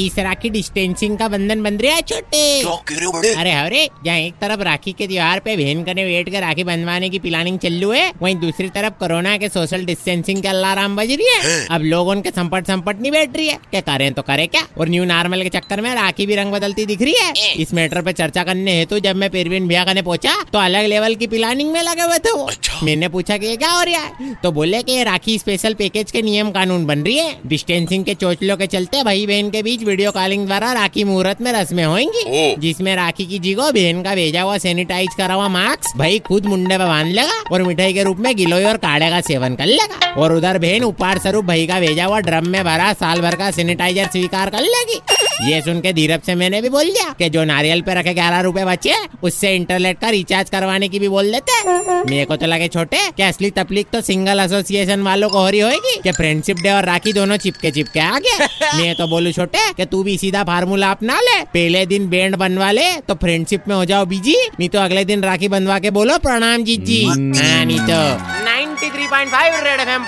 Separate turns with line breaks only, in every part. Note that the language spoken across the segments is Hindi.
इस राखी डिस्टेंसिंग का बंधन बन रहा है छोटे।
रहे
अरे अरे जहाँ एक तरफ़ राखी के त्योहार पे बहन कने वेट कर राखी बंधवाने की प्लानिंग चल है वहीं दूसरी तरफ़ कोरोना के सोशल डिस्टेंसिंग के अलार्म बज रही है। अब लोग उनके संपट संपट नहीं बैठ रही है। क्या करें तो करे क्या? और न्यू नॉर्मल के चक्कर में राखी भी रंग बदलती दिख रही है। इस मैटर पे चर्चा करने हेतु जब मैं पेरवीन भैया करने पहुँचा तो अलग लेवल की प्लानिंग में लगे हुए थे वो।
अच्छा।
मैंने पूछा कि ये क्या हो रहा है? तो बोले कि राखी स्पेशल पैकेज के नियम कानून बन रही है। डिस्टेंसिंग के चोचलों के चलते भाई बहन के बीच वीडियो कॉलिंग द्वारा राखी मुहूर्त में रस्में होंगी। जिसमें राखी की जी को बहन का भेजा हुआ सैनिटाइज करा हुआ मास्क भाई खुद मुंडे पे बाँध लेगा और मिठाई के रूप में गिलोई और काढ़े का सेवन कर लेगा। और उधर बहन उपहार स्वरूप भाई का भेजा हुआ ड्रम में भरा साल भर का सैनिटाइजर स्वीकार कर लेगी। ये सुन के धीरज से मैंने भी बोल दिया कि जो नारियल पे रखे ग्यारह रुपए बचे उससे इंटरनेट का रिचार्ज करवाने की भी बोल देते। मेरे को तो लगे छोटे कि असली तकलीफ़ तो सिंगल एसोसिएशन वालों को हो रही होगी कि फ्रेंडशिप डे और राखी दोनों चिपके चिपके आ गए। मैं तो बोलू छोटे कि तू भी सीधा फार्मूला अपना ले पहले दिन बैंड बनवा ले तो फ्रेंडशिप में हो जाओ बिज़ी नहीं तो अगले दिन राखी बनवा के बोलो प्रणाम जीजी जी। नहीं तो।
93.5 थ्री
पॉइंट फाइव बड़े
बजाते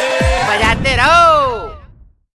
रहो